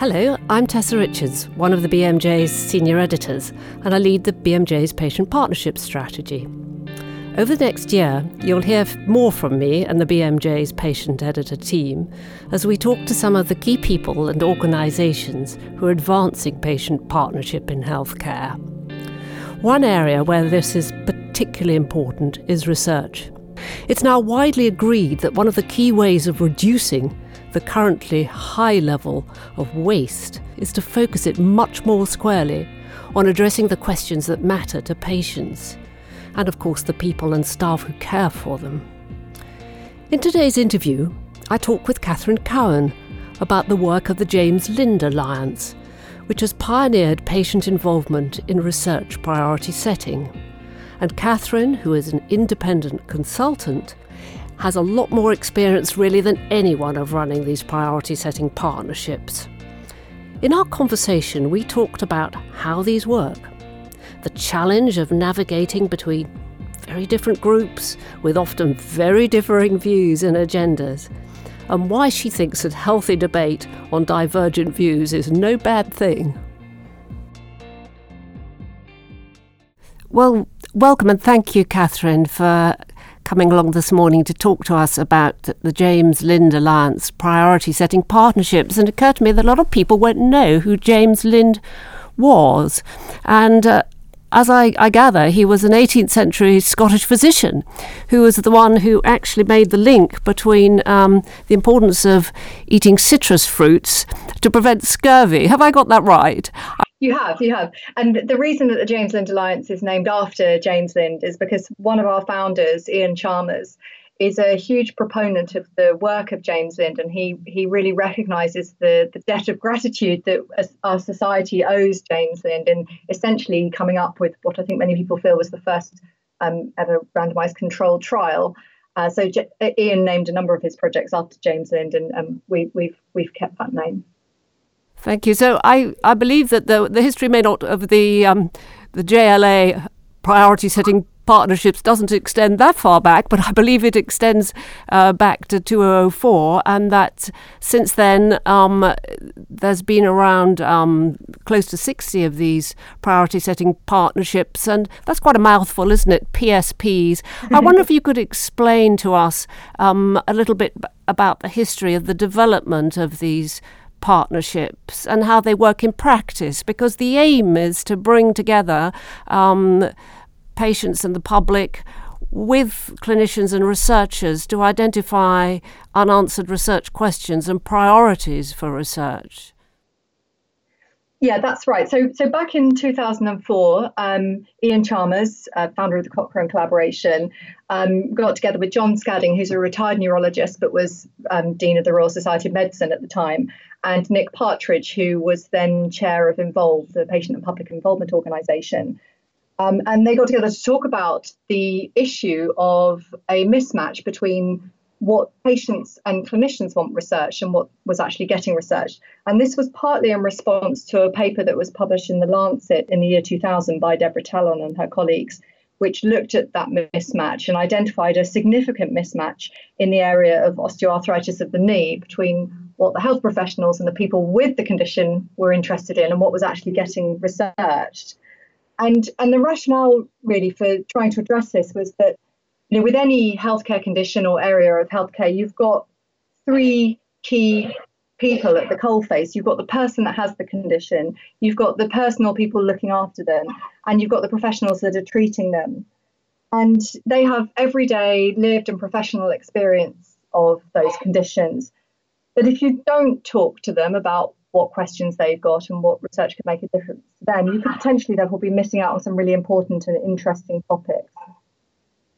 Hello, I'm Tessa Richards, one of the BMJ's senior editors, and I lead the BMJ's patient partnership strategy. Over the next year, you'll hear more from me and the BMJ's patient editor team as we talk to some of the key people and organisations who are advancing patient partnership in healthcare. One area where this is particularly important is research. It's now widely agreed that one of the key ways of reducing the currently high level of waste is to focus it much more squarely on addressing the questions that matter to patients and, of course, the people and staff who care for them. In today's interview, I talk with Katherine Cowan about the work of the James Lind Alliance, which has pioneered patient involvement in research priority setting. And Katherine, who is an independent consultant, has a lot more experience really than anyone of running these priority setting partnerships. In our conversation, we talked about how these work, the challenge of navigating between very different groups with often very differing views and agendas, and why she thinks that healthy debate on divergent views is no bad thing. Well, welcome and thank you, Katherine, for coming along this morning to talk to us about the James Lind Alliance priority setting partnerships. And it occurred to me that a lot of people won't know who James Lind was. And uh, as I, I, gather, he was an 18th century Scottish physician who was the one who actually made the link between um, the importance of eating citrus fruits to prevent scurvy. Have I got that right? You have, you have. And the reason that the James Lind Alliance is named after James Lind is because one of our founders, Iain Chalmers, is a huge proponent of the work of James Lind, and he he really recognises the the debt of gratitude that our society owes James Lind, in essentially coming up with what I think many people feel was the first um, ever randomised controlled trial. Uh, so J- Iain named a number of his projects after James Lind, and um, we, we've we've kept that name. Thank you. So I, I believe that the the history may not of the um, the JLA priority setting partnerships doesn't extend that far back, but I believe it extends uh, back to 2004, and that since then um, there's been around um, close to 60 of these priority setting partnerships, and that's quite a mouthful, isn't it? PSPs. I wonder if you could explain to us um, a little bit about the history of the development of these partnerships and how they work in practice because the aim is to bring together um, patients and the public with clinicians and researchers to identify unanswered research questions and priorities for research. Yeah, that's right. So, so back in 2004, um, Iain Chalmers, uh, founder of the Cochrane Collaboration, um, got together with John Scadding, who's a retired neurologist but was um, Dean of the Royal Society of Medicine at the time, and Nick Partridge, who was then chair of Involve, the Patient and Public Involvement Organisation. Um, and they got together to talk about the issue of a mismatch between what patients and clinicians want research and what was actually getting research. And this was partly in response to a paper that was published in The Lancet in the year 2000 by Deborah Tallon and her colleagues, which looked at that mismatch and identified a significant mismatch in the area of osteoarthritis of the knee between what the health professionals and the people with the condition were interested in and what was actually getting researched. And and the rationale really for trying to address this was that you know with any healthcare condition or area of healthcare, you've got three key people at the coalface. You've got the person that has the condition, you've got the personal people looking after them, and you've got the professionals that are treating them. And they have everyday lived and professional experience of those conditions. But if you don't talk to them about what questions they've got and what research could make a difference to them, you could potentially therefore be missing out on some really important and interesting topics.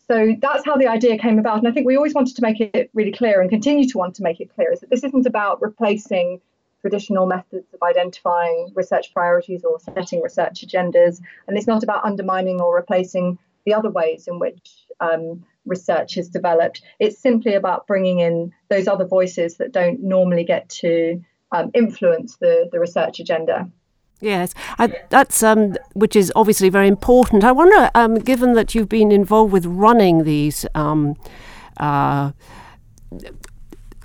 So that's how the idea came about. And I think we always wanted to make it really clear and continue to want to make it clear is that this isn't about replacing traditional methods of identifying research priorities or setting research agendas. And it's not about undermining or replacing the other ways in which um, research is developed. It's simply about bringing in those other voices that don't normally get to um, influence the, the research agenda. Yes, I, that's um, which is obviously very important. I wonder, um, given that you've been involved with running these, um, uh,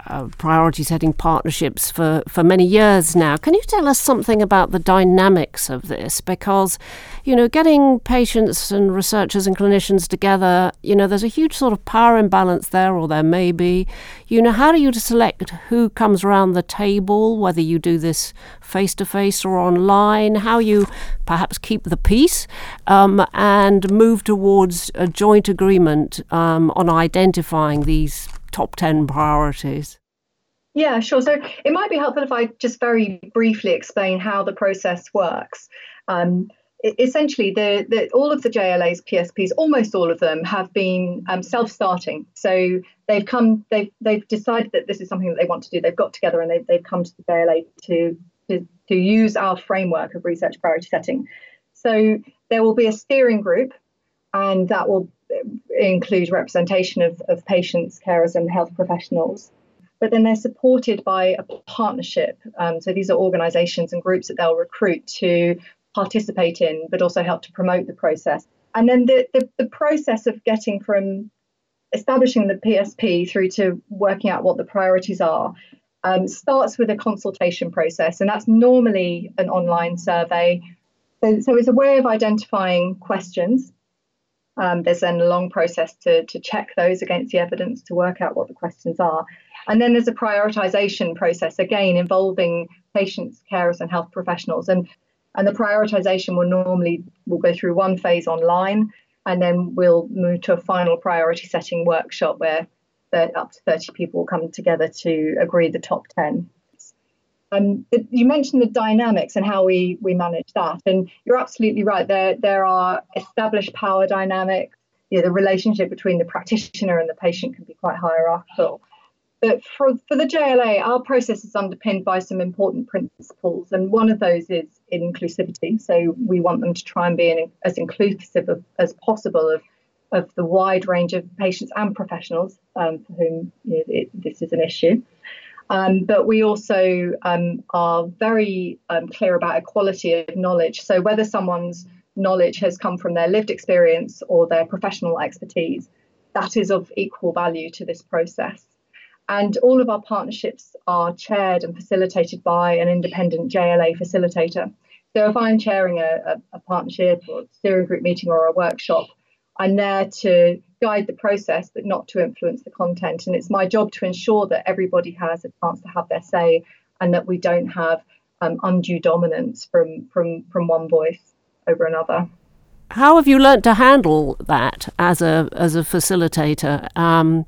uh, priority setting partnerships for, for many years now. Can you tell us something about the dynamics of this? Because, you know, getting patients and researchers and clinicians together, you know, there's a huge sort of power imbalance there, or there may be. You know, how do you select who comes around the table, whether you do this face to face or online, how you perhaps keep the peace um, and move towards a joint agreement um, on identifying these top 10 priorities? Yeah, sure. So it might be helpful if I just very briefly explain how the process works. Um, essentially, the, the, all of the JLA's PSPs, almost all of them, have been um, self-starting. So they've come, they've they've decided that this is something that they want to do. They've got together and they've, they've come to the JLA to, to to use our framework of research priority setting. So there will be a steering group, and that will include representation of, of patients, carers, and health professionals. But then they're supported by a partnership. Um, so these are organizations and groups that they'll recruit to participate in, but also help to promote the process. And then the, the, the process of getting from establishing the PSP through to working out what the priorities are um, starts with a consultation process, and that's normally an online survey. So, so it's a way of identifying questions um, there's then a long process to, to check those against the evidence to work out what the questions are. And then there's a prioritization process, again, involving patients, carers, and health professionals. And, and the prioritization will normally will go through one phase online, and then we'll move to a final priority setting workshop where up to 30 people will come together to agree the top 10. Um, you mentioned the dynamics and how we we manage that, and you're absolutely right. There there are established power dynamics. You know, the relationship between the practitioner and the patient can be quite hierarchical. But for, for the JLA, our process is underpinned by some important principles, and one of those is inclusivity. So we want them to try and be as inclusive of, as possible of, of the wide range of patients and professionals um, for whom you know, it, this is an issue. Um, but we also um, are very um, clear about equality of knowledge. So whether someone's knowledge has come from their lived experience or their professional expertise, that is of equal value to this process. And all of our partnerships are chaired and facilitated by an independent JLA facilitator. So if I'm chairing a, a, a partnership or steering group meeting or a workshop, I'm there to guide the process, but not to influence the content. And it's my job to ensure that everybody has a chance to have their say and that we don't have um, undue dominance from, from, from one voice over another. How have you learnt to handle that as a as a facilitator? Um,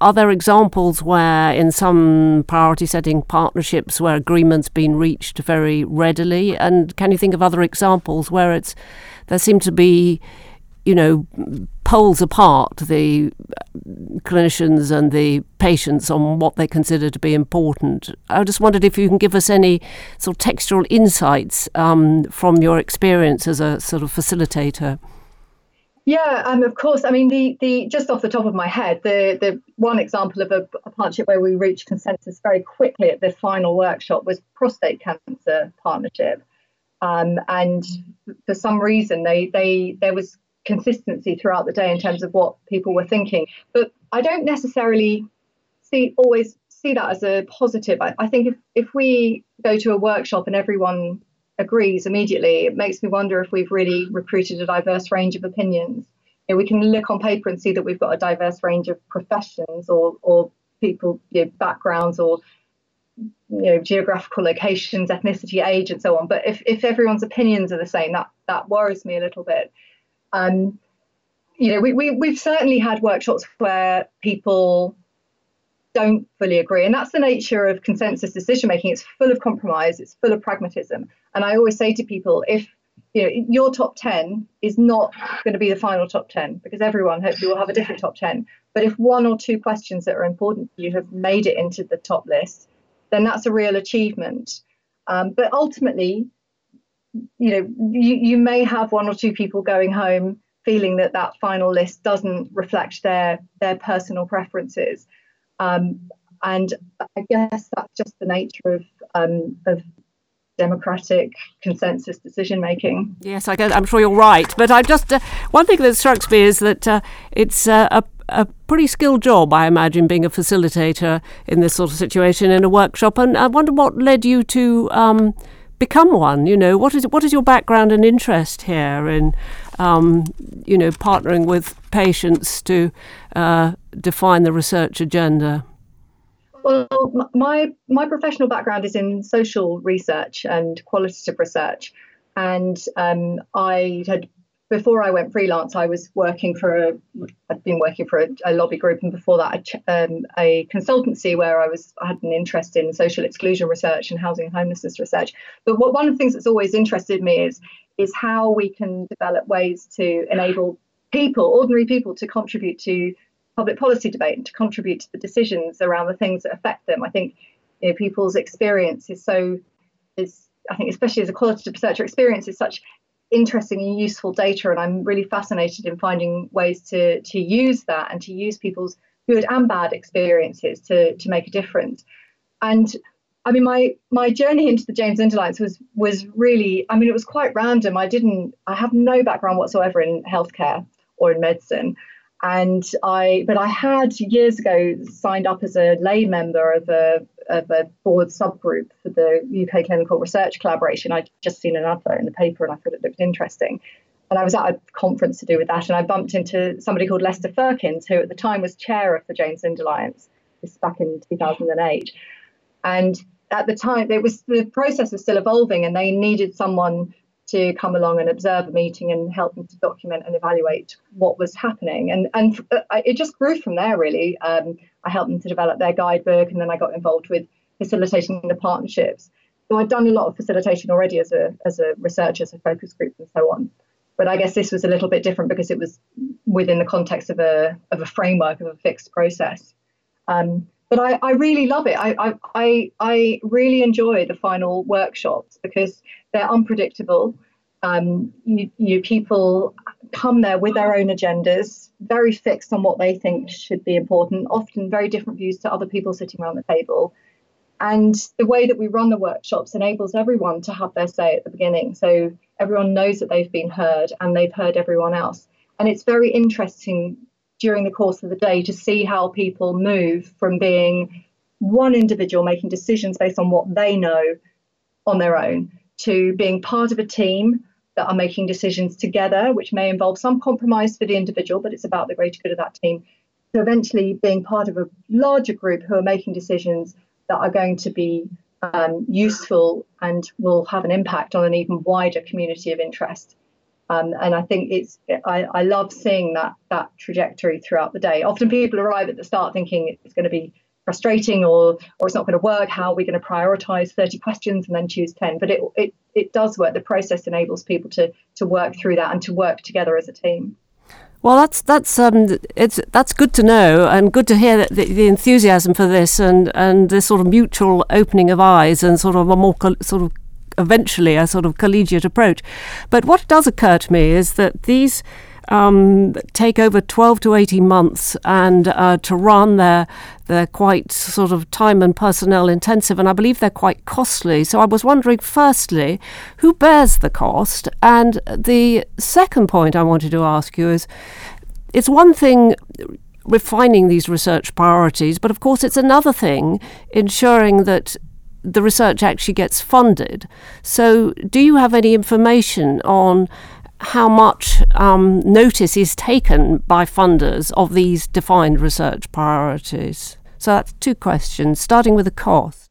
are there examples where, in some priority setting partnerships, where agreements been reached very readily? And can you think of other examples where it's there seem to be you know, poles apart the clinicians and the patients on what they consider to be important. I just wondered if you can give us any sort of textual insights um, from your experience as a sort of facilitator. Yeah, um, of course. I mean, the the just off the top of my head, the the one example of a, a partnership where we reached consensus very quickly at the final workshop was prostate cancer partnership. Um, and for some reason, they they there was consistency throughout the day in terms of what people were thinking. But I don't necessarily see always see that as a positive. I, I think if, if we go to a workshop and everyone agrees immediately, it makes me wonder if we've really recruited a diverse range of opinions. You know, we can look on paper and see that we've got a diverse range of professions or or people you know, backgrounds or you know geographical locations ethnicity age and so on but if, if everyone's opinions are the same that that worries me a little bit um, you know, we, we, we've certainly had workshops where people don't fully agree. And that's the nature of consensus decision making. It's full of compromise, it's full of pragmatism. And I always say to people, if you know your top 10 is not going to be the final top 10 because everyone hopefully will have a different top 10 but if one or two questions that are important to you have made it into the top list then that's a real achievement um, but ultimately you know, you, you may have one or two people going home feeling that that final list doesn't reflect their their personal preferences. Um, and I guess that's just the nature of um, of democratic consensus decision making. Yes, I I'm sure you're right. But I just uh, one thing that strikes me is that uh, it's uh, a, a pretty skilled job, I imagine, being a facilitator in this sort of situation in a workshop. And I wonder what led you to um, become one. You know, what is what is your background and interest here in, um, you know, partnering with patients to uh, define the research agenda? Well, my my professional background is in social research and qualitative research, and um, I had before I went freelance, I was working for a, I'd been working for a, a lobby group, and before that, a, um, a, consultancy where I was I had an interest in social exclusion research and housing and homelessness research. But what, one of the things that's always interested me is is how we can develop ways to enable people, ordinary people, to contribute to public policy debate and to contribute to the decisions around the things that affect them. I think you know, people's experience is so is I think especially as a qualitative researcher, experience is such interesting and useful data, and I'm really fascinated in finding ways to to use that and to use people's good and bad experiences to to make a difference. And I mean, my my journey into the James Lind was was really, I mean, it was quite random. I didn't, I have no background whatsoever in healthcare or in medicine, and I, but I had years ago signed up as a lay member of a of a board subgroup for the UK Clinical Research Collaboration. I'd just seen an advert in the paper and I thought it looked interesting. And I was at a conference to do with that, and I bumped into somebody called Lester Firkins, who at the time was chair of the James Lind Alliance. This is back in 2008, and at the time, it was the process was still evolving, and they needed someone to come along and observe a meeting and help them to document and evaluate what was happening. And and uh, it just grew from there, really. Um, I helped them to develop their guidebook, and then I got involved with facilitating the partnerships. So I'd done a lot of facilitation already as a as a researcher, as a focus group, and so on. But I guess this was a little bit different because it was within the context of a of a framework of a fixed process. Um, but I, I really love it. I, I I really enjoy the final workshops because they're unpredictable. Um, you, you people come there with their own agendas, very fixed on what they think should be important, often very different views to other people sitting around the table. And the way that we run the workshops enables everyone to have their say at the beginning. So everyone knows that they've been heard and they've heard everyone else. And it's very interesting during the course of the day to see how people move from being one individual making decisions based on what they know on their own to being part of a team that are making decisions together, which may involve some compromise for the individual, but it's about the greater good of that team. So eventually being part of a larger group who are making decisions that are going to be um, useful and will have an impact on an even wider community of interest. Um, and I think it's I, I love seeing that that trajectory throughout the day. Often people arrive at the start thinking it's going to be frustrating or or it's not going to work how are we going to prioritize 30 questions and then choose 10 but it, it it does work. The process enables people to to work through that and to work together as a team. Well, that's that's um, it's that's good to know, and good to hear the, the, enthusiasm for this, and and this sort of mutual opening of eyes, and sort of a more co- sort of eventually a sort of collegiate approach. But what does occur to me is that these um, take over 12 to 18 months and uh, to run. They're, they're quite sort of time and personnel intensive, and I believe they're quite costly. So I was wondering, firstly, who bears the cost? And the second point I wanted to ask you is it's one thing refining these research priorities, but of course, it's another thing ensuring that the research actually gets funded. So, do you have any information on how much um, notice is taken by funders of these defined research priorities? So that's two questions, starting with the cost.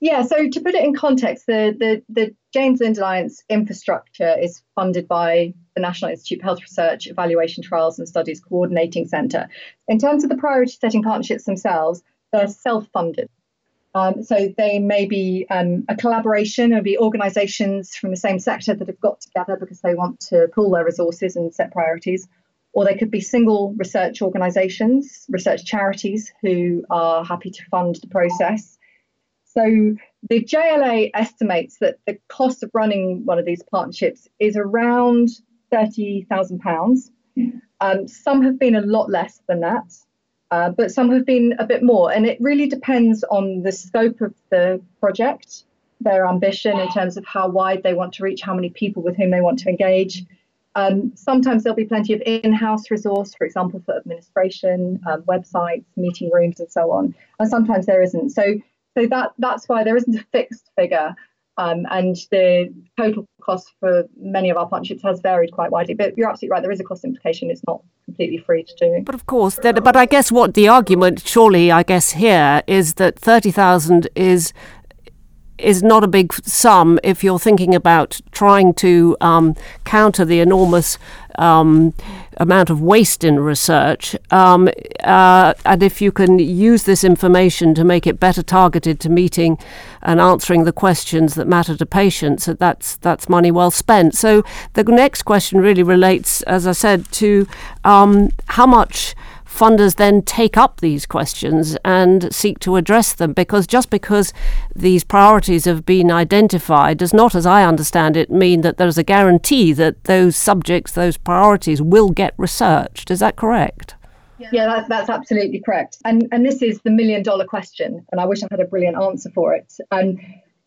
Yeah, so to put it in context, the, the, the James Lind Alliance infrastructure is funded by the National Institute of Health Research, Evaluation Trials and Studies Coordinating Centre. In terms of the priority setting partnerships themselves, they're self funded. Um, so they may be um, a collaboration, or be organisations from the same sector that have got together because they want to pool their resources and set priorities, or they could be single research organisations, research charities who are happy to fund the process. So the JLA estimates that the cost of running one of these partnerships is around thirty thousand pounds. Um, some have been a lot less than that. Uh, but some have been a bit more. And it really depends on the scope of the project, their ambition in terms of how wide they want to reach, how many people with whom they want to engage, Um, sometimes there'll be plenty of in-house resource, for example, for administration, um, websites, meeting rooms, and so on. And sometimes there isn't. So, so that that's why there isn't a fixed figure, um, and the total cost for many of our partnerships has varied quite widely. But you're absolutely right. There is a cost implication. It's not completely free to do. But of course, that, but I guess what the argument, surely, I guess here is that thirty thousand is is not a big sum if you're thinking about trying to um, counter the enormous um, amount of waste in research. Um, uh, and if you can use this information to make it better targeted to meeting and answering the questions that matter to patients, that's that's money well spent. So the next question really relates, as I said, to um, how much funders then take up these questions and seek to address them because just because these priorities have been identified does not, as I understand it, mean that there's a guarantee that those subjects, those priorities will get researched. Is that correct? Yeah, that's, that's absolutely correct. And and this is the million dollar question, and I wish I had a brilliant answer for it. And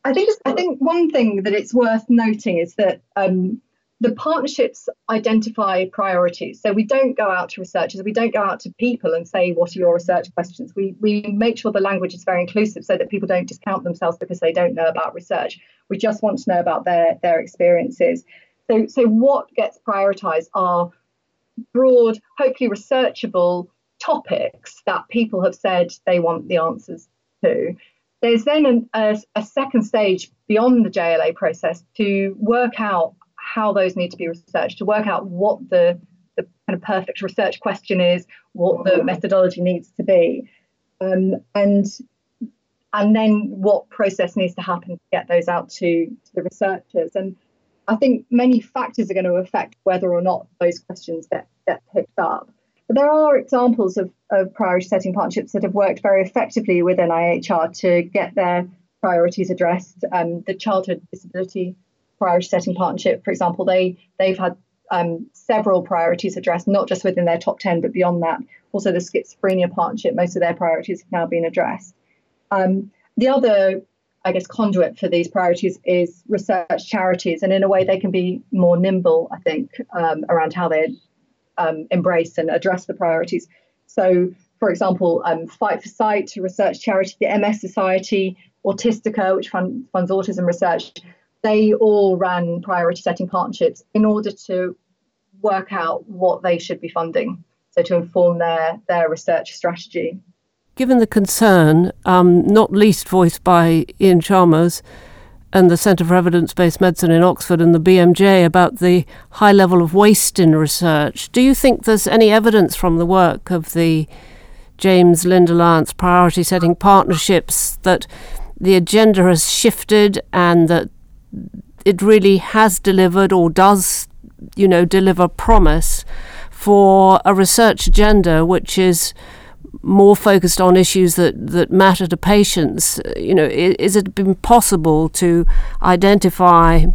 I think I think one thing that it's worth noting is that um, the partnerships identify priorities. So we don't go out to researchers, we don't go out to people and say, what are your research questions? We, we make sure the language is very inclusive so that people don't discount themselves because they don't know about research. We just want to know about their, their experiences. So, so what gets prioritized are broad, hopefully researchable topics that people have said they want the answers to. There's then an, a, a second stage beyond the JLA process to work out how those need to be researched to work out what the, the kind of perfect research question is, what the methodology needs to be, um, and and then what process needs to happen to get those out to, to the researchers. And I think many factors are going to affect whether or not those questions get, get picked up. But there are examples of, of priority setting partnerships that have worked very effectively within NIHR to get their priorities addressed. Um, the childhood disability priority setting partnership, for example, they they've had um, several priorities addressed, not just within their top 10, but beyond that. Also, the schizophrenia partnership, most of their priorities have now been addressed. Um, the other, I guess, conduit for these priorities is research charities, and in a way, they can be more nimble, I think, um, around how they um, embrace and address the priorities. So, for example, um, Fight for Sight, research charity, the MS Society, Autistica, which fund, funds autism research, they all ran priority setting partnerships in order to work out what they should be funding, so to inform their, their research strategy. Given the concern, um, not least voiced by Iain Chalmers and the Centre for Evidence Based Medicine in Oxford and the BMJ about the high level of waste in research, do you think there's any evidence from the work of the James Lind Alliance priority setting partnerships that the agenda has shifted and that it really has delivered or does, you know, deliver promise for a research agenda which is more focused on issues that, that matter to patients. You know, is it been possible to identify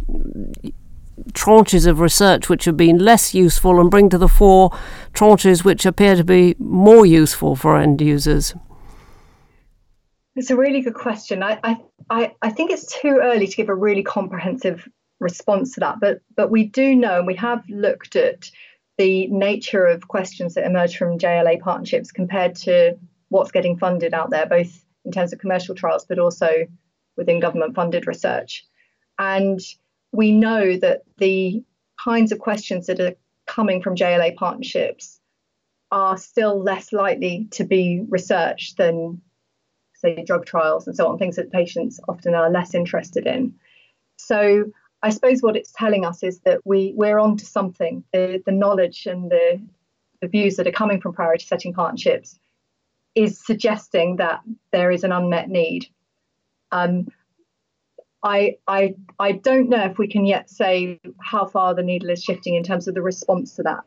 tranches of research which have been less useful and bring to the fore tranches which appear to be more useful for end users? It's a really good question. I, I, I, think it's too early to give a really comprehensive response to that, but but we do know and we have looked at the nature of questions that emerge from JLA partnerships compared to what's getting funded out there, both in terms of commercial trials, but also within government funded research. And we know that the kinds of questions that are coming from JLA partnerships are still less likely to be researched than say drug trials and so on, things that patients often are less interested in. So I suppose what it's telling us is that we we're on to something. The the knowledge and the the views that are coming from priority setting partnerships is suggesting that there is an unmet need. Um, I, I, I don't know if we can yet say how far the needle is shifting in terms of the response to that.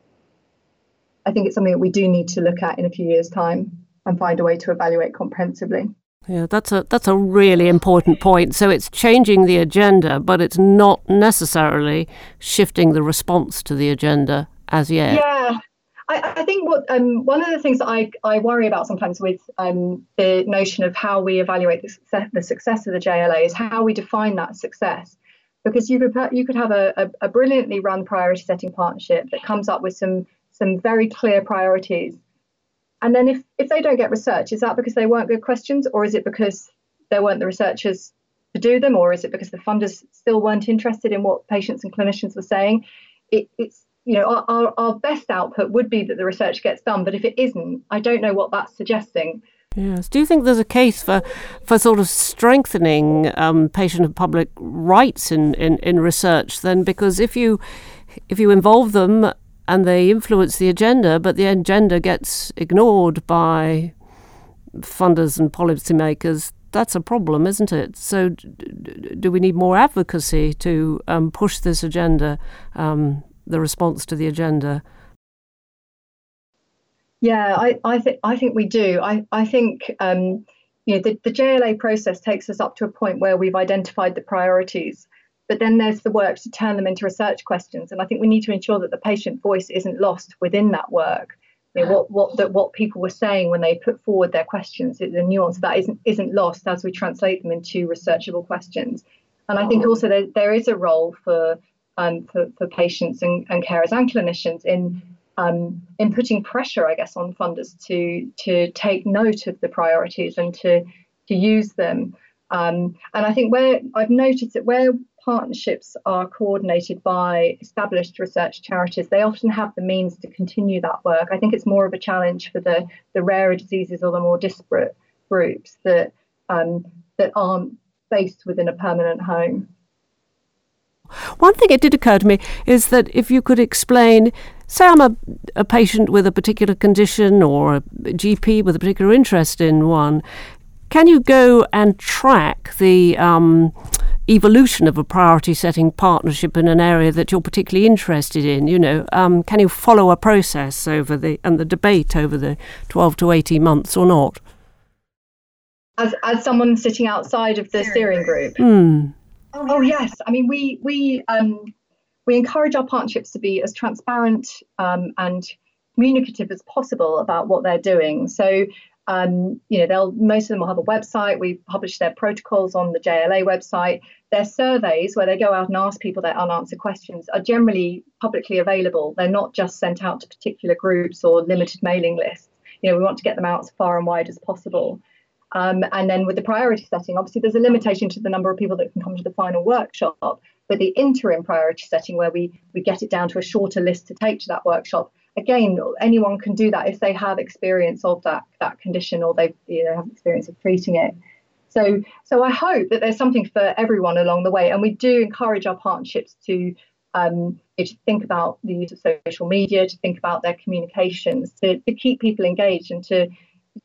I think it's something that we do need to look at in a few years' time and find a way to evaluate comprehensively. Yeah, that's a that's a really important point. So it's changing the agenda, but it's not necessarily shifting the response to the agenda as yet. Yeah, I, I think what um, one of the things that I, I worry about sometimes with um, the notion of how we evaluate the success, the success of the JLA is how we define that success. because you could you could have a, a, a brilliantly run priority setting partnership that comes up with some some very clear priorities and then if, if they don't get research, is that because they weren't good questions, or is it because there weren't the researchers to do them, or is it because the funders still weren't interested in what patients and clinicians were saying? It, it's you know our, our, our best output would be that the research gets done, but if it isn't, I don't know what that's suggesting. Yes. Do you think there's a case for, for sort of strengthening um, patient and public rights in, in, in research then? Because if you if you involve them and they influence the agenda, but the agenda gets ignored by funders and policymakers. That's a problem, isn't it? So, do we need more advocacy to um, push this agenda, um, the response to the agenda? Yeah, I, I think I think we do. I I think um, you know the, the JLA process takes us up to a point where we've identified the priorities but then there's the work to turn them into research questions. And I think we need to ensure that the patient voice isn't lost within that work. You know, what what that what people were saying when they put forward their questions, the nuance of that isn't isn't lost as we translate them into researchable questions. And I think also there, there is a role for um, for, for patients and, and carers and clinicians in um, in putting pressure, I guess, on funders to to take note of the priorities and to to use them. Um, and I think where I've noticed that where partnerships are coordinated by established research charities, they often have the means to continue that work. I think it's more of a challenge for the, the rarer diseases or the more disparate groups that um, that aren't based within a permanent home. One thing it did occur to me is that if you could explain, say I'm a, a patient with a particular condition or a GP with a particular interest in one, can you go and track the um, evolution of a priority setting partnership in an area that you're particularly interested in? You know, um, can you follow a process over the and the debate over the 12 to 18 months or not? As as someone sitting outside of the steering group. Mm. Oh, oh yes, I mean we we um, we encourage our partnerships to be as transparent um, and communicative as possible about what they're doing. So um, you know, they'll most of them will have a website. We publish their protocols on the JLA website. Their surveys, where they go out and ask people their unanswered questions, are generally publicly available. They're not just sent out to particular groups or limited mailing lists. You know, we want to get them out as far and wide as possible. Um, and then with the priority setting, obviously there's a limitation to the number of people that can come to the final workshop. But the interim priority setting, where we we get it down to a shorter list to take to that workshop, again, anyone can do that if they have experience of that that condition or they you know have experience of treating it. So so I hope that there's something for everyone along the way, and we do encourage our partnerships to um, to think about the use of social media, to think about their communications, to, to keep people engaged, and to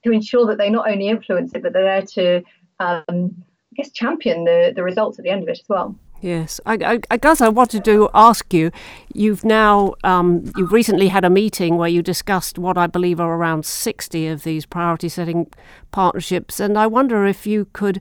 to ensure that they not only influence it, but they're there to um, I guess champion the the results at the end of it as well. Yes, I, I, I, guess I wanted to ask you. You've now um, you've recently had a meeting where you discussed what I believe are around sixty of these priority setting partnerships, and I wonder if you could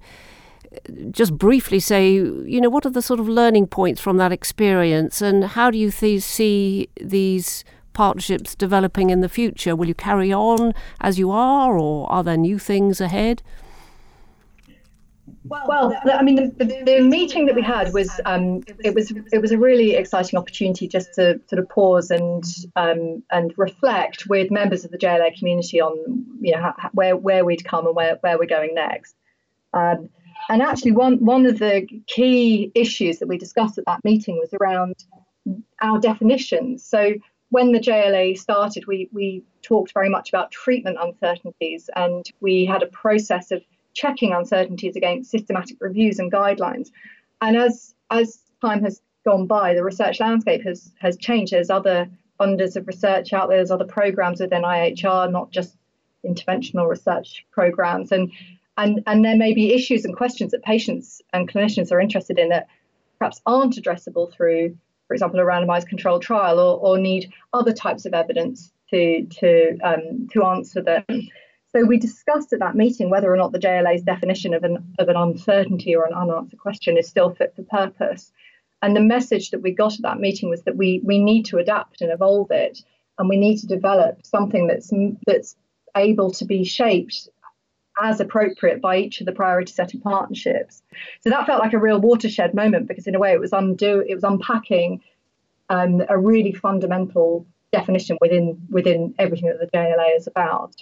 uh, just briefly say, you know, what are the sort of learning points from that experience, and how do you th- see these partnerships developing in the future? Will you carry on as you are, or are there new things ahead? Well, I mean, the, the, the, meeting that we had was um, it was it was a really exciting opportunity just to sort of pause and um, and reflect with members of the JLA community on you know how, where where we'd come and where where we're going next. Um, and actually, one one of the key issues that we discussed at that meeting was around our definitions. So when the JLA started, we we talked very much about treatment uncertainties, and we had a process of checking uncertainties against systematic reviews and guidelines. And as as time has gone by, the research landscape has has changed. There's other funders of research out there. There's other programs within NIHR, not just interventional research programs, and and and there may be issues and questions that patients and clinicians are interested in that perhaps aren't addressable through, for example, a randomized controlled trial, or, or need other types of evidence to to um, to answer them. So we discussed at that meeting whether or not the JLA's definition of an of an uncertainty or an unanswered question is still fit for purpose. And the message that we got at that meeting was that we we need to adapt and evolve it, and we need to develop something that's that's able to be shaped as appropriate by each of the priority setting partnerships. So that felt like a real watershed moment because in a way it was undo it was unpacking um, a really fundamental definition within within everything that the JLA is about.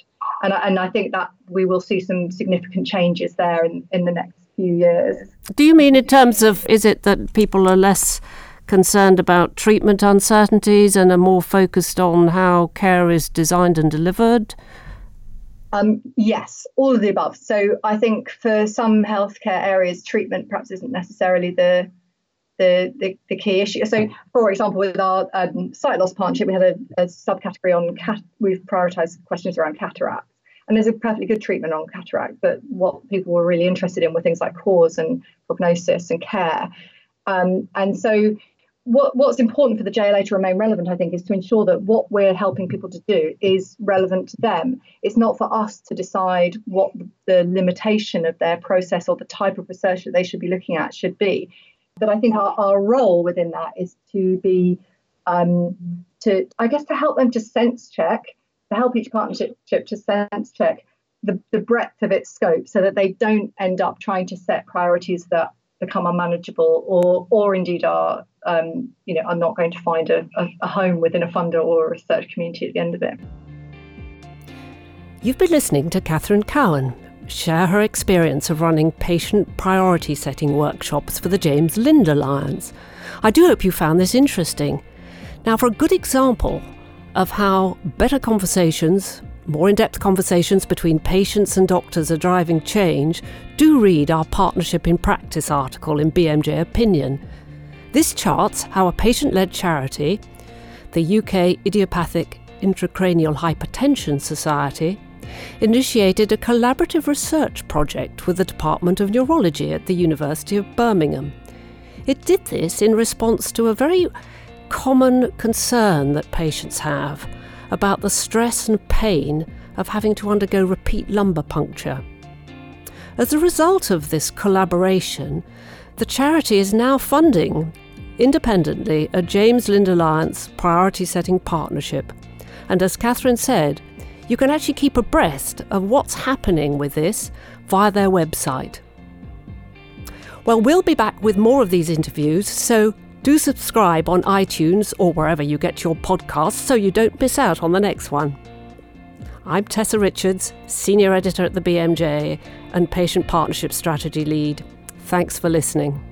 And I, and I think that we will see some significant changes there in, in the next few years. Do you mean in terms of is it that people are less concerned about treatment uncertainties and are more focused on how care is designed and delivered? Um, yes, all of the above. So I think for some healthcare areas, treatment perhaps isn't necessarily the the, the, the key issue. So, for example, with our um, sight loss partnership, we had a, a subcategory on cat. We've prioritised questions around cataracts, and there's a perfectly good treatment on cataract. But what people were really interested in were things like cause and prognosis and care. Um, and so what, what's important for the JLA to remain relevant, I think, is to ensure that what we're helping people to do is relevant to them. It's not for us to decide what the limitation of their process or the type of research that they should be looking at should be. But I think our, our role within that is to be, um, to I guess, to help them to sense check, to help each partnership to sense check the, the breadth of its scope so that they don't end up trying to set priorities that become unmanageable or or indeed are um, you know are not going to find a, a, a home within a funder or a research community at the end of it. You've been listening to Katherine Cowan share her experience of running patient priority setting workshops for the James Lind Alliance. I do hope you found this interesting. Now, for a good example of how better conversations, more in depth conversations between patients and doctors are driving change, do read our Partnership in Practice article in BMJ Opinion. This charts how a patient led charity, the UK Idiopathic Intracranial Hypertension Society, initiated a collaborative research project with the Department of Neurology at the University of Birmingham. It did this in response to a very common concern that patients have about the stress and pain of having to undergo repeat lumbar puncture. As a result of this collaboration, the charity is now funding independently a James Lind Alliance priority setting partnership. And as Katherine said, you can actually keep abreast of what's happening with this via their website. Well, we'll be back with more of these interviews, so do subscribe on iTunes or wherever you get your podcasts so you don't miss out on the next one. I'm Tessa Richards, Senior Editor at the BMJ and Patient Partnership Strategy Lead. Thanks for listening.